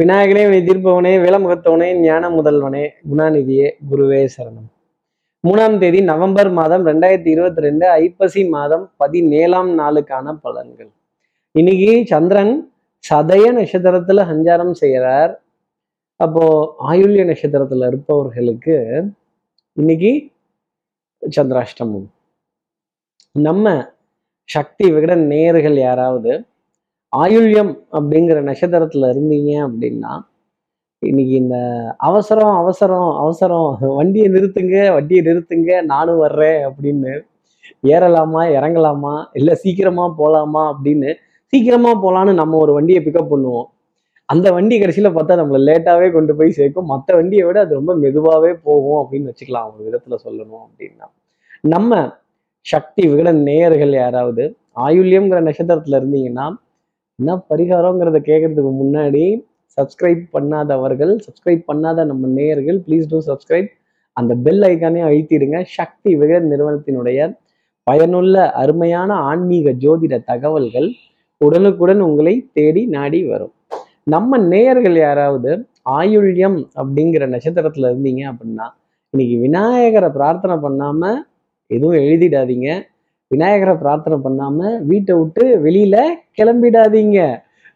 விநாயகனே வினை தீர்ப்பவனே வேலமுகத்தவனே ஞான முதல்வனே குணாநிதியே குருவே சரணம். மூணாம் தேதி நவம்பர் மாதம் ரெண்டாயிரத்தி இருபத்தி ரெண்டு ஐப்பசி மாதம் பதினேழாம் நாளுக்கான பலன்கள். இன்னைக்கு சந்திரன் சதய நட்சத்திரத்துல சஞ்சாரம் செய்யறார் அப்போ ஆயுள்ய நட்சத்திரத்துல இருப்பவர்களுக்கு இன்னைக்கு சந்திராஷ்டமம். நம்ம சக்தி விகட நேர்கள் யாராவது ஆயுள்யம் அப்படிங்கிற நட்சத்திரத்துல இருந்தீங்க அப்படின்னா இன்னைக்கு இந்த அவசரம் அவசரம் அவசரம் வண்டியை நிறுத்துங்க வண்டியை நிறுத்துங்க நானும் வர்றேன் அப்படின்னு ஏறலாமா இறங்கலாமா இல்லை சீக்கிரமா போகலாமா அப்படின்னு சீக்கிரமா போகலான்னு நம்ம ஒரு வண்டியை பிக்கப் பண்ணுவோம். அந்த வண்டி கடைசியில் பார்த்தா நம்மளை லேட்டாகவே கொண்டு போய் சேர்க்கும். மற்ற வண்டியை விட அது ரொம்ப மெதுவாகவே போகும் அப்படின்னு வச்சுக்கலாம் ஒரு விதத்தில் சொல்லணும் அப்படின்னா. நம்ம சக்தி விகட நேயர்கள் யாராவது ஆயுள்யம்ங்கிற நட்சத்திரத்தில் இருந்தீங்கன்னா என்ன பரிகாரங்கிறத கேட்கறதுக்கு முன்னாடி சப்ஸ்கிரைப் பண்ணாதவர்கள் சப்ஸ்கிரைப் பண்ணாத நம்ம நேயர்கள் ப்ளீஸ் டூ சப்ஸ்கிரைப் அந்த பெல் ஐக்கானே அழுத்திடுங்க. சக்தி விகடன் நிறுவனத்தினுடைய பயனுள்ள அருமையான ஆன்மீக ஜோதிட தகவல்கள் உடனுக்குடன் உங்களை தேடி நாடி வரும். நம்ம நேயர்கள் யாராவது ஆயுள்யம் அப்படிங்கிற நட்சத்திரத்துல இருந்தீங்க அப்படின்னா இன்னைக்கு விநாயகரை பிரார்த்தனை பண்ணாம எதுவும் எழுதிடாதீங்க. விநாயகரை பிரார்த்தனை பண்ணாம வீட்டை விட்டு வெளியில கிளம்பிடாதீங்க.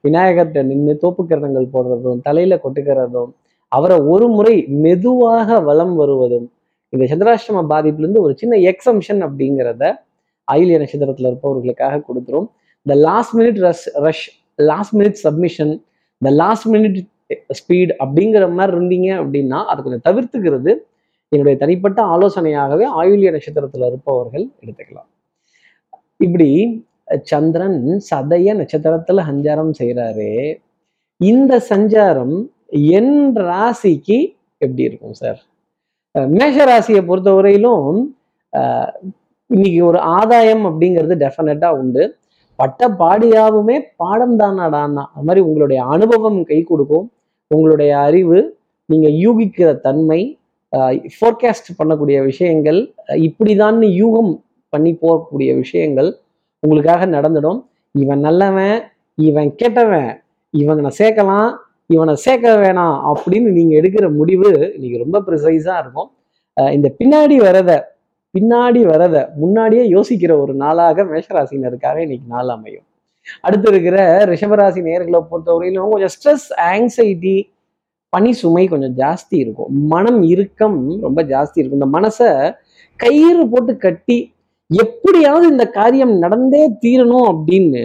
விநாயகர்கிட்ட நின்று தோப்புக்கரணங்கள் போடுறதும் தலையில கொட்டுக்கிறதும் அவரை ஒரு முறை மெதுவாக வலம் வருவதும் இந்த சந்திராஷ்டம பாதிப்புலேருந்து ஒரு சின்ன எக்ஸம்ஷன் அப்படிங்கிறத ஆயிலிய நட்சத்திரத்துல இருப்பவர்களுக்காக கொடுத்துரும் இந்த last minute rush rush last minute submission இந்த லாஸ்ட் மினிட் ஸ்பீட் அப்படிங்கிற மாதிரி இருந்தீங்க அப்படின்னா அதை கொஞ்சம் தவிர்த்துக்கிறது என்னுடைய தனிப்பட்ட ஆலோசனையாகவே ஆயுள்ய நட்சத்திரத்துல இருப்பவர்கள் எடுத்துக்கலாம். இப்படி சந்திரன் சதய நட்சத்திரத்துல சஞ்சாரம் செய்யறாரு இந்த சஞ்சாரம் என் ராசிக்கு எப்படி இருக்கும் சார்? மேஷ ராசியை பொறுத்தவரையிலும் அஹ், இன்னைக்கு ஒரு ஆதாயம் அப்படிங்கிறது டெஃபினட்டா உண்டு. பட்ட பாடியாவுமே பாடம் தானாடான்னா அது மாதிரி உங்களுடைய அனுபவம் கை கொடுக்கும். உங்களுடைய அறிவு நீங்க யூகிக்கிற தன்மை ஃபோர்காஸ்ட் பண்ணக்கூடிய விஷயங்கள் இப்படிதான்னு யூகம் பண்ணி போகக்கூடிய விஷயங்கள் உங்களுக்காக நடந்துடும். இவன் நல்லவன் இவன் கெட்டவன் நான் சேர்க்கலாம் இவனை சேர்க்க வேணாம் அப்படின்னு நீங்க எடுக்கிற முடிவு இன்னைக்கு ரொம்ப ப்ரிசைஸாக இருக்கும். இந்த பின்னாடி வரத பின்னாடி வரத முன்னாடியே யோசிக்கிற ஒரு நாளாக மேஷராசினருக்காக இன்னைக்கு நாள் அமையும். அடுத்து இருக்கிற ரிஷபராசி நேர்களை பொறுத்தவரையிலும் கொஞ்சம் ஸ்ட்ரெஸ் ஆங்ஸைட்டி பனி சுமை கொஞ்சம் ஜாஸ்தி இருக்கும். மனம் இறுக்கம் ரொம்ப ஜாஸ்தி இருக்கும். இந்த மனசை கயிறு போட்டு கட்டி எப்படியாவது இந்த காரியம் நடந்தே தீரணும் அப்படின்னு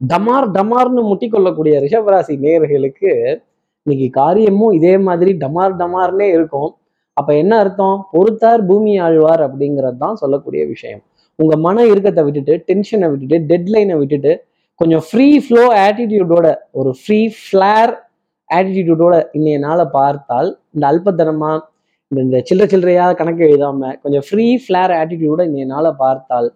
டமார் டமார்னு முட்டிக்கொள்ளக்கூடிய ரிஷபராசி நேயர்களுக்கு இன்னைக்கு காரியமும் இதே மாதிரி டமார் டமார்னே இருக்கும். அப்ப என்ன அர்த்தம்? பொறுத்தார் பூமி ஆழ்வார் அப்படிங்கிறது தான் சொல்லக்கூடிய விஷயம். உங்க மன இறுக்கத்தை விட்டுட்டு டென்ஷனை விட்டுட்டு டெட்லைனை விட்டுட்டு கொஞ்சம் ஃப்ரீ ஃப்ளோ ஆட்டிடியூடோட ஒரு ஃப்ரீ ஃப்ளேர் ஆட்டிடியூடோட இன்னைய நாளை பார்த்தால் இந்த அல்பத்தனமா இந்த சில்லற சில்லறையாக கணக்கு எழுதாம கொஞ்சம் ஃப்ரீ ஃப்ளேர் ஆட்டிடியூட இன்னைய நாளை பார்த்தால்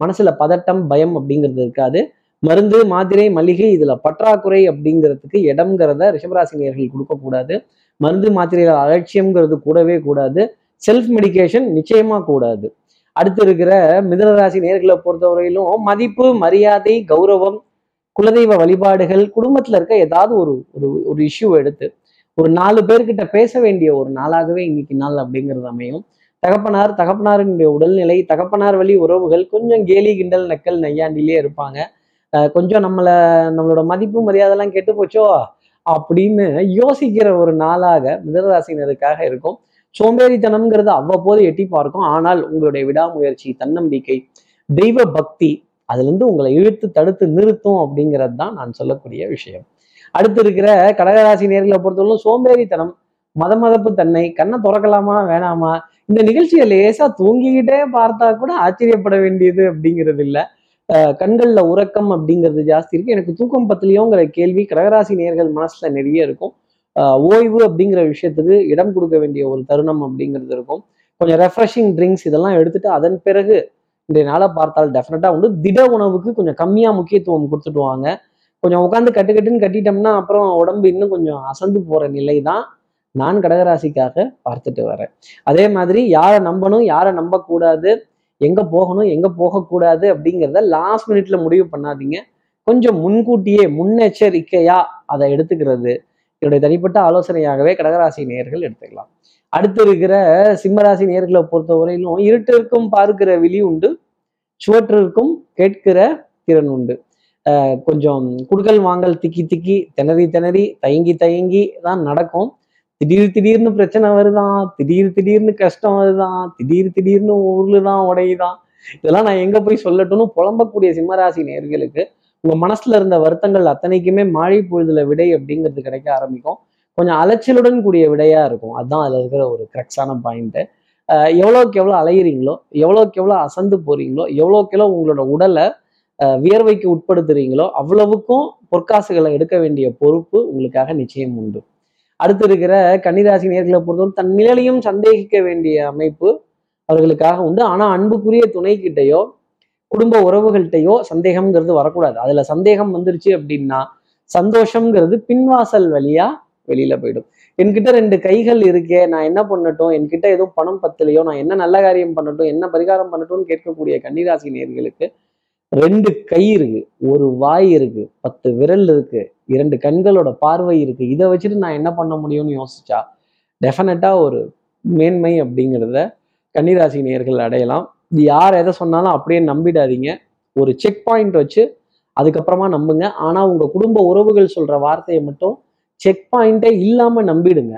மனசுல பதட்டம் பயம் அப்படிங்கிறது இருக்காது. மருந்து மாத்திரை மளிகை இதுல பற்றாக்குறை அப்படிங்கிறதுக்கு இடம்ங்கிறத ரிஷபராசி நேர்கள் கொடுக்கக்கூடாது மருந்து மாத்திரைகள் அலட்சியம்ங்கிறது கூடவே கூடாது. செல்ஃப் மெடிகேஷன் நிச்சயமா கூடாது. அடுத்து இருக்கிற மிதனராசி நேர்களை பொறுத்தவரையிலும் மதிப்பு மரியாதை கௌரவம் குலதெய்வ வழிபாடுகள் குடும்பத்துல இருக்க ஏதாவது ஒரு ஒரு ஒரு இஷ்யூ எடுத்து ஒரு நாலு பேர்கிட்ட பேச வேண்டிய ஒரு நாளாகவே இன்னைக்கு நாள் அப்படிங்கிறது அமையும். தகப்பனார் தகப்பனாரினுடைய உடல்நிலை தகப்பனார் வழி உறவுகள் கொஞ்சம் கேலி கிண்டல் நக்கல் நையாண்டிலே இருப்பாங்க. அஹ் கொஞ்சம் நம்மளை நம்மளோட மதிப்பு மரியாதைலாம் கெட்டு போச்சோ? அப்படின்னு யோசிக்கிற ஒரு நாளாக மிதனராசினருக்காக இருக்கும். சோம்பேறித்தனம்ங்கிறது அவ்வப்போது எட்டி பார்க்கும். ஆனால் உங்களுடைய விடாமுயற்சி தன்னம்பிக்கை தெய்வ பக்தி அதுலேருந்து உங்களை இழுத்து தடுத்து நிறுத்தும் அப்படிங்கிறது தான் நான் சொல்லக்கூடிய விஷயம். அடுத்து இருக்கிற கடகராசி நேர்களை பொறுத்தவரை சோம்பேறித்தனம் மத மதப்பு தன்மை கண்ணை திறக்கலாமா வேணாமா? இந்த நிகழ்ச்சியை லேசா தூங்கிக்கிட்டே பார்த்தா கூட ஆச்சரியப்பட வேண்டியது அப்படிங்கிறது இல்லை. கண்களில் கண்கள்ல உறக்கம் அப்படிங்கிறது ஜாஸ்தி இருக்கு. எனக்கு தூக்கம் பத்திலையோங்கிற கேள்வி கடகராசி நேர்கள் மனசுல நிறைய இருக்கும். ஓய்வு அப்படிங்கிற விஷயத்துக்கு இடம் கொடுக்க வேண்டிய ஒரு தருணம் அப்படிங்கிறது இருக்கும். கொஞ்சம் ரெஃப்ரெஷிங் ட்ரிங்க்ஸ் இதெல்லாம் எடுத்துட்டு அதன் பிறகு இன்றைய நாளை பார்த்தால் டெஃபினட்டா உண்டு திட உணவுக்கு கொஞ்சம் கம்மியா முக்கியத்துவம் கொடுத்துட்டு வாங்க. கொஞ்சம் உட்காந்து கட்டு கட்டுன்னு கட்டிட்டோம்னா அப்புறம் உடம்பு இன்னும் கொஞ்சம் அசந்து போற நிலை தான் நான் கடகராசிக்காக பார்த்துட்டு வரேன். அதே மாதிரி யாரை நம்பணும் யாரை நம்பக்கூடாது எங்க போகணும் எங்க போகக்கூடாது அப்படிங்கிறத லாஸ்ட் மினிட்ல முடிவு பண்ணாதீங்க. கொஞ்சம் முன்கூட்டியே முன்னெச்சரிக்கையா அதை எடுத்துக்கிறது. என்னுடைய தனிப்பட்ட ஆலோசனையாகவே கடகராசி நேர்கள் எடுத்துக்கலாம். அடுத்து இருக்கிற சிம்மராசி நேர்களை பொறுத்த வரையிலும் இருட்டிற்கும் பார்க்கிற விழி உண்டு சுவற்றிற்கும் கேட்கிற திறன் உண்டு. கொஞ்சம் குடுக்கல் வாங்கல் திக்கி திக்கி திணறி திணறி தயங்கி தயங்கி தான் நடக்கும். திடீர் திடீர்னு பிரச்சனை வருதான் திடீர் திடீர்னு கஷ்டம் வருதான் திடீர் திடீர்னு ஊர்ல தான் உடையுதான் இதெல்லாம் நான் எங்க போய் சொல்லட்டும்னு புலம்பக்கூடிய சிம்மராசி நேர்களுக்கு உங்க மனசுல இருந்த வருத்தங்கள் அத்தனைக்குமே மாழி பொழுதுல விடை அப்படிங்கிறது கிடைக்க ஆரம்பிக்கும். கொஞ்சம் அலைச்சலுடன் கூடிய விடையா இருக்கும். அதுதான் அதுல இருக்கிற ஒரு கிரக்ஸான பாயிண்ட்டு எவ்வளோக்கு எவ்வளோ அலையிறீங்களோ எவ்வளோக்கு எவ்வளோ அசந்து போறீங்களோ எவ்வளோக்கு எவ்வளோ உங்களோட உடலை வியர்வைக்கு உட்படுத்துறீங்களோ அவ்வளவுக்கும் பொற்காசுகளை எடுக்க வேண்டிய பொறுப்பு உங்களுக்காக நிச்சயம் உண்டு. அடுத்து இருக்கிற கன்னிராசி நேர்களை பொறுத்தவரை தன் நிலையும் சந்தேகிக்க வேண்டிய அமைப்பு அவர்களுக்காக உண்டு. ஆனா அன்புக்குரிய துணை கிட்டயோ குடும்ப உறவுகள்கிட்டயோ சந்தேகம்ங்கிறது வரக்கூடாது. அதுல சந்தேகம் வந்துருச்சு அப்படின்னா சந்தோஷம்ங்கிறது பின்வாசல் வழியா வெளியில போயிடும். என்கிட்ட ரெண்டு கைகள் இருக்கே நான் என்ன பண்ணட்டும்? என்கிட்ட எதுவும் பணம் பத்தலையோ? நான் என்ன நல்ல காரியம் பண்ணட்டும்? என்ன பரிகாரம் பண்ணட்டும்னு கேட்கக்கூடிய கன்னிராசி நேர்களுக்கு ரெண்டு கை இருக்கு. ஒரு வாய் இருக்கு. பத்து விரல் இருக்கு. இரண்டு கண்களோட பார்வை இருக்கு. இதை வச்சுட்டு நான் என்ன பண்ண முடியும்னு யோசிச்சா டெஃபினட்டா ஒரு மேன்மை அப்படிங்கிறத கன்னிராசி நேர்கள் அடையலாம். இது யார் எதை சொன்னாலும் அப்படியே நம்பிடாதீங்க. ஒரு செக் பாயிண்ட் வச்சு அதுக்கப்புறமா நம்புங்க. ஆனா உங்க குடும்ப உறவுகள் சொல்ற வார்த்தையை மட்டும் செக் பாயிண்டே இல்லாம நம்பிடுங்க.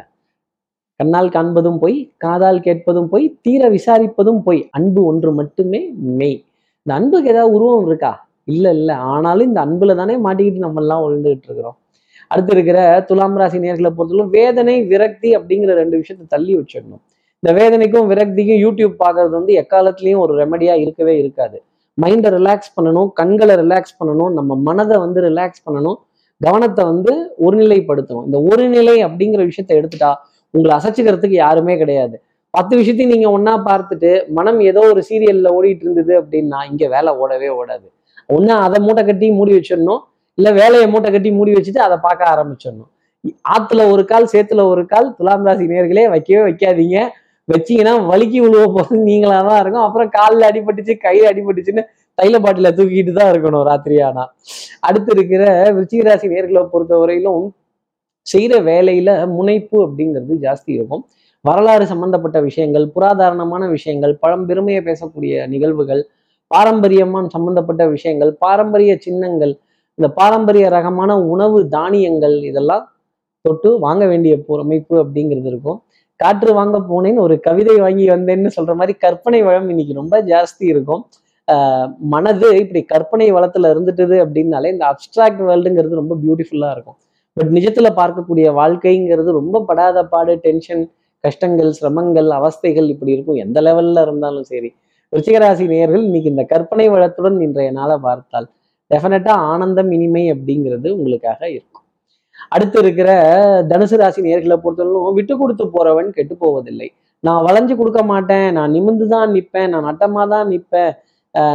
கண்ணால் காண்பதும் போய் காதால் கேட்பதும் போய் தீர விசாரிப்பதும் போய். அன்பு ஒன்று மட்டுமே மெய். இந்த அன்புக்கு ஏதாவது உருவம் இருக்கா? இல்ல இல்ல. ஆனாலும் இந்த அன்புல தானே மாட்டிக்கிட்டு நம்ம எல்லாம் உழந்துகிட்டு இருக்கிறோம். அடுத்து இருக்கிற துலாம் ராசி நேர்களை பொறுத்தவரைக்கும் வேதனை விரக்தி அப்படிங்கிற ரெண்டு விஷயத்தை தள்ளி வச்சிடணும். இந்த வேதனைக்கும் விரக்திக்கும் யூடியூப் பார்க்கறது வந்து எக்காலத்துலயும் ஒரு ரெமடியா இருக்கவே இருக்காது. மைண்டை ரிலாக்ஸ் பண்ணணும் கண்களை ரிலாக்ஸ் பண்ணணும் நம்ம மனதை வந்து ரிலாக்ஸ் பண்ணணும் கவனத்தை வந்து ஒருநிலைப்படுத்தணும். இந்த ஒருநிலை அப்படிங்கிற விஷயத்த எடுத்துட்டா உங்களை அசைச்சுக்கிறதுக்கு யாருமே கிடையாது. பத்து விஷயத்தையும் நீங்க ஒன்னா பார்த்துட்டு மனம் ஏதோ ஒரு சீரியல்ல ஓடிட்டு இருந்தது அப்படின்னா இங்க வேலை ஓடவே ஓடாது. ஒண்ணு அதை மூட்டை கட்டி மூடி வச்சிடணும் இல்ல வேலையை மூட்டை கட்டி மூடி வச்சுட்டு அதை பார்க்க ஆரம்பிச்சிடணும். ஆத்துல ஒரு கால் சேத்துல ஒரு கால் துலாம் ராசி நேர்களே வைக்கவே வைக்காதீங்க. வச்சீங்கன்னா வலிக்கு விழுவ போது நீங்களா தான் இருக்கும். அப்புறம் காலில் அடிபட்டுச்சு கையில அடிபட்டுச்சுன்னு தைல பாட்டில தூக்கிட்டு தான் இருக்கணும் ராத்திரி ஆனா. அடுத்து இருக்கிற விருச்சிகராசி நேர்களை பொறுத்த வரையிலும் செய்யற வேலையில முனைப்பு அப்படிங்கிறது ஜாஸ்தி இருக்கும். வரலாறு சம்பந்தப்பட்ட விஷயங்கள் புராதாரணமான விஷயங்கள் பழம்பெருமையை பேசக்கூடிய நிகழ்வுகள் பாரம்பரியமான சம்பந்தப்பட்ட விஷயங்கள் பாரம்பரிய சின்னங்கள் இந்த பாரம்பரிய ரகமான உணவு தானியங்கள் இதெல்லாம் தொட்டு வாங்க வேண்டிய பொ- அமைப்பு அப்படிங்கிறது இருக்கும். காற்று வாங்க போனேன்னு ஒரு கவிதை வாங்கி வந்தேன்னு சொல்ற மாதிரி கற்பனை வளம் இன்னைக்கு ரொம்ப ஜாஸ்தி இருக்கும். ஆஹ் மனது இப்படி கற்பனை வளத்துல இருந்துட்டுது அப்படின்னாலே இந்த அப்டிராக்ட் வேர்ல்டுங்கிறது ரொம்ப பியூட்டிஃபுல்லா இருக்கும். பட் நிஜத்துல பார்க்கக்கூடிய வாழ்க்கைங்கிறது ரொம்ப படாத பாடு டென்ஷன் கஷ்டங்கள் சிரமங்கள் அவஸ்தைகள் இப்படி இருக்கும். எந்த லெவல்ல இருந்தாலும் சரி. ருச்சிகராசி நேர்கள் இன்னைக்கு இந்த கற்பனை வளத்துடன் இன்றைய நாளை பார்த்தால் டெஃபினட்டா ஆனந்தம் இனிமை அப்படிங்கிறது உங்களுக்காக இருக்கும். அடுத்து இருக்கிற தனுசு ராசி நேர்களை பொறுத்தவரைக்கும் விட்டு கொடுத்து போறவன் கெட்டு போவதில்லை. நான் வளைஞ்சு கொடுக்க மாட்டேன். நான் நிமிந்து தான் நிற்பேன் நான் நட்டமாக தான் நிற்பேன்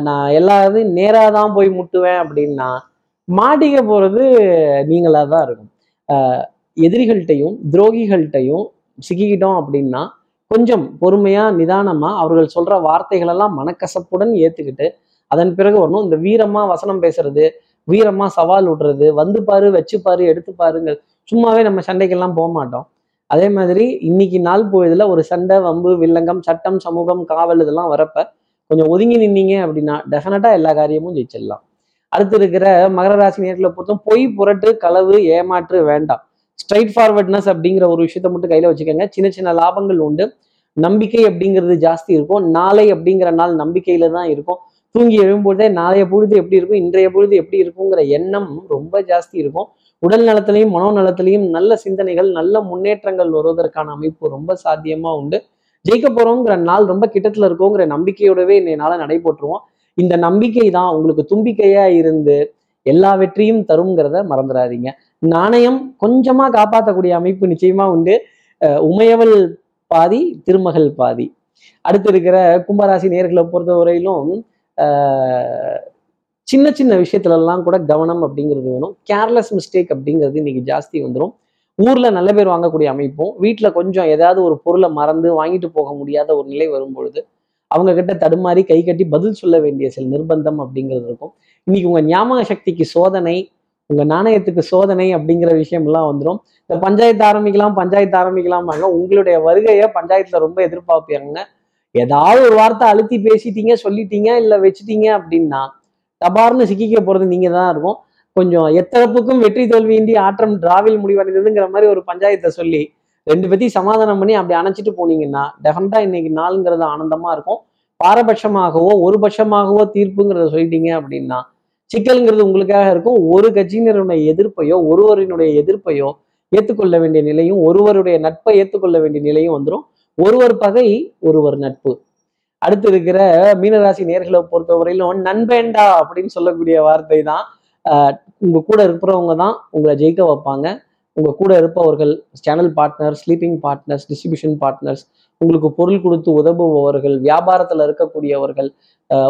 நான் எல்லாத்தையும் நேரா தான் போய் முட்டுவேன் அப்படின்னா மாட்டிக்க போறது நீங்களாக தான் இருக்கும் எதிரிகள்கிட்டையும் துரோகிகள்கிட்டையும் சிக்கிக்கிட்டோம் அப்படின்னா கொஞ்சம் பொறுமையா நிதானமா அவர்கள் சொல்ற வார்த்தைகளெல்லாம் மனக்கசப்புடன் ஏத்துக்கிட்டு அதன் பிறகு வரணும். இந்த வீரமா வசனம் பேசுறது வீரமா சவால் விடுறது வந்து பாரு வச்சு பாரு எடுத்து பாருங்க சும்மாவே நம்ம சண்டைக்கெல்லாம் போக மாட்டோம். அதே மாதிரி இன்னைக்கு நாள் பொழுதுல ஒரு சண்டை வம்பு வில்லங்கம் சட்டம் சமூகம் காவல் இதெல்லாம் வரப்ப கொஞ்சம் ஒதுங்கி நின்னீங்க அப்படின்னா டெஃபினட்டா எல்லா காரியமும் ஜெயிச்சிடலாம். அடுத்து இருக்கிற மகர ராசி நேரத்தில் பொறுத்தும் பொய் புரட்டு களவு ஏமாற்று வேண்டாம். ஸ்ட்ரைட் ஃபார்வர்ட்னஸ் அப்படிங்கிற ஒரு விஷயத்த மட்டும் கையில் வச்சுக்கோங்க. சின்ன சின்ன லாபங்கள் உண்டு. நம்பிக்கை அப்படிங்கிறது ஜாஸ்தி இருக்கும். நாளை அப்படிங்கிற நாள் நம்பிக்கையில தான் இருக்கும். தூங்கி எழும்பொழுதே நாளைய பொழுது எப்படி இருக்கும்? இன்றைய பொழுது எப்படி இருக்குங்கிற எண்ணம் ரொம்ப ஜாஸ்தி இருக்கும். உடல் நலத்திலையும் மனோ நலத்திலையும் நல்ல சிந்தனைகள் நல்ல முன்னேற்றங்கள் வருவதற்கான அமைப்பு ரொம்ப சாத்தியமா உண்டு. ஜெயிக்க போறோங்கிற நாள் ரொம்ப கிட்டத்துல இருக்கோங்கிற நம்பிக்கையோடவே இன்னைய நாளை நடைபெற்றுவோம் இந்த நம்பிக்கை தான் உங்களுக்கு தும்பிக்கையா இருந்து எல்லா வெற்றியும் தருங்கிறத மறந்துடாதீங்க. நாணயம் கொஞ்சமா காப்பாற்றக்கூடிய அமைப்பு நிச்சயமா உண்டு. உமையவள் பாதி திருமகள் பாதி. அடுத்து இருக்கிற கும்பராசி நேர்களை பொறுத்த வரையிலும் சின்ன சின்ன விஷயத்துல எல்லாம் கூட கவனம் அப்படிங்கிறது வேணும். கேர்லெஸ் மிஸ்டேக் அப்படிங்கிறது இன்னைக்கு ஜாஸ்தி வந்துடும் ஊர்ல நல்ல பேர் வாங்கக்கூடிய அமைப்பும் வீட்டில் கொஞ்சம் ஏதாவது ஒரு பொருளை மறந்து வாங்கிட்டு போக முடியாத ஒரு நிலை வரும் பொழுது அவங்க கிட்ட தடுமாறி கை கட்டி பதில் சொல்ல வேண்டிய சில நிர்பந்தம் அப்படிங்கிறது இருக்கும். இன்னைக்கு உங்க ஞாபக சக்திக்கு சோதனை உங்க நாணயத்துக்கு சோதனை அப்படிங்கிற விஷயம் எல்லாம் வந்துடும் இந்த பஞ்சாயத்து ஆரம்பிக்கலாம் பஞ்சாயத்து ஆரம்பிக்கலாமாங்க உங்களுடைய வருகையை பஞ்சாயத்துல ரொம்ப எதிர்பார்ப்பாங்க. ஏதாவது ஒரு வார்த்தை அழுத்தி பேசிட்டீங்க சொல்லிட்டீங்க இல்ல வச்சுட்டீங்க அப்படின்னா தபார்னு சிக்கிக்க போறது நீங்க தான் இருக்கும். கொஞ்சம் எத்தரப்புக்கும் வெற்றி தோல்வியின்றி ஆற்றம் டிராவில் முடிவடைந்ததுங்கிற மாதிரி ஒரு பஞ்சாயத்தை சொல்லி ரெண்டு பேத்தையும் சமாதானம் பண்ணி அப்படி அணைச்சிட்டு போனீங்கன்னா டெஃபினட்டா இன்னைக்கு நாளுங்கிறது ஆனந்தமா இருக்கும். பாரபட்சமாகவோ ஒரு பட்சமாகவோ தீர்ப்புங்கிறத சொல்லிட்டீங்க அப்படின்னா சிக்கல்ங்கிறது உங்களுக்காக இருக்கும். ஒரு கட்சியினருடைய எதிர்ப்பையோ ஒருவரினுடைய எதிர்ப்பையோ ஏற்றுக்கொள்ள வேண்டிய நிலையும் ஒருவருடைய நட்பை ஏற்றுக்கொள்ள வேண்டிய நிலையும் வந்துடும் ஒருவர் பகை ஒருவர் நட்பு. அடுத்து இருக்கிற மீனராசி நேர்களை பொறுத்தவரையிலும் நண்பேண்டா அப்படின்னு சொல்லக்கூடிய வார்த்தை தான் உங்க கூட இருக்கிறவங்க தான் உங்களை ஜெயிக்க வைப்பாங்க. உங்கள் கூட இருப்பவர்கள் channel partner sleeping partners distribution partners உங்களுக்கு பொருள் கொடுத்து உதவுபவர்கள் வியாபாரத்தில் இருக்கக்கூடியவர்கள்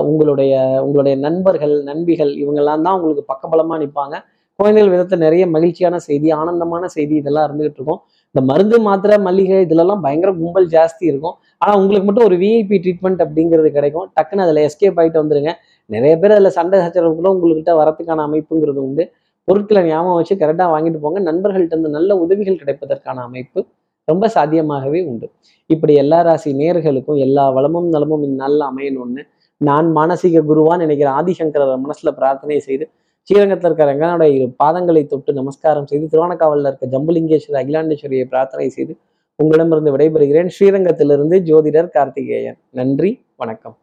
உங்களுடைய உங்களுடைய நண்பர்கள் நண்பிகள் இவங்கெல்லாம் தான் உங்களுக்கு பக்கபலமாக நிற்பாங்க குழந்தைகள் விதத்தில் நிறைய மகிழ்ச்சியான செய்தி ஆனந்தமான செய்தி இதெல்லாம் இருந்துகிட்டு இருக்கும். இந்த மருந்து மாத்திரை மல்லிகை இதுலலாம் பயங்கர கும்பல் ஜாஸ்தி இருக்கும். ஆனால் உங்களுக்கு மட்டும் ஒரு விஐபி ட்ரீட்மெண்ட் அப்படிங்கிறது கிடைக்கும். டக்குன்னு அதில் எஸ்கேப் ஆகிட்டு வந்துருங்க. நிறைய பேர் அதில் சண்டை சச்சரவு கூட உங்கள்கிட்ட வரத்துக்கான அமைப்புங்கிறது உண்டு. பொருட்களை ஞாபகம் வச்சு கரெக்டாக வாங்கிட்டு போங்க. நண்பர்கள்ட்ட இருந்து நல்ல உதவிகள் கிடைப்பதற்கான அமைப்பு ரொம்ப சாத்தியமாகவே உண்டு. இப்படி எல்லா ராசி நேர்களுக்கும் எல்லா வளமும் நலமும் இந்நாளில் அமையணும்னு நான் மானசீக குருவான் நினைக்கிற ஆதிசங்கர மனசுல பிரார்த்தனை செய்து ஸ்ரீரங்கத்தில் இருக்கிற ரங்கனுடைய இரு பாதங்களை தொட்டு நமஸ்காரம் செய்து திருவானக்காவலில் இருக்க ஜம்புலிங்கேஸ்வரர் அகிலாண்டேஸ்வரியை பிரார்த்தனை செய்து உங்களிடமிருந்து விடைபெறுகிறேன். ஸ்ரீரங்கத்திலிருந்து ஜோதிடர் கார்த்திகேயன். நன்றி வணக்கம்.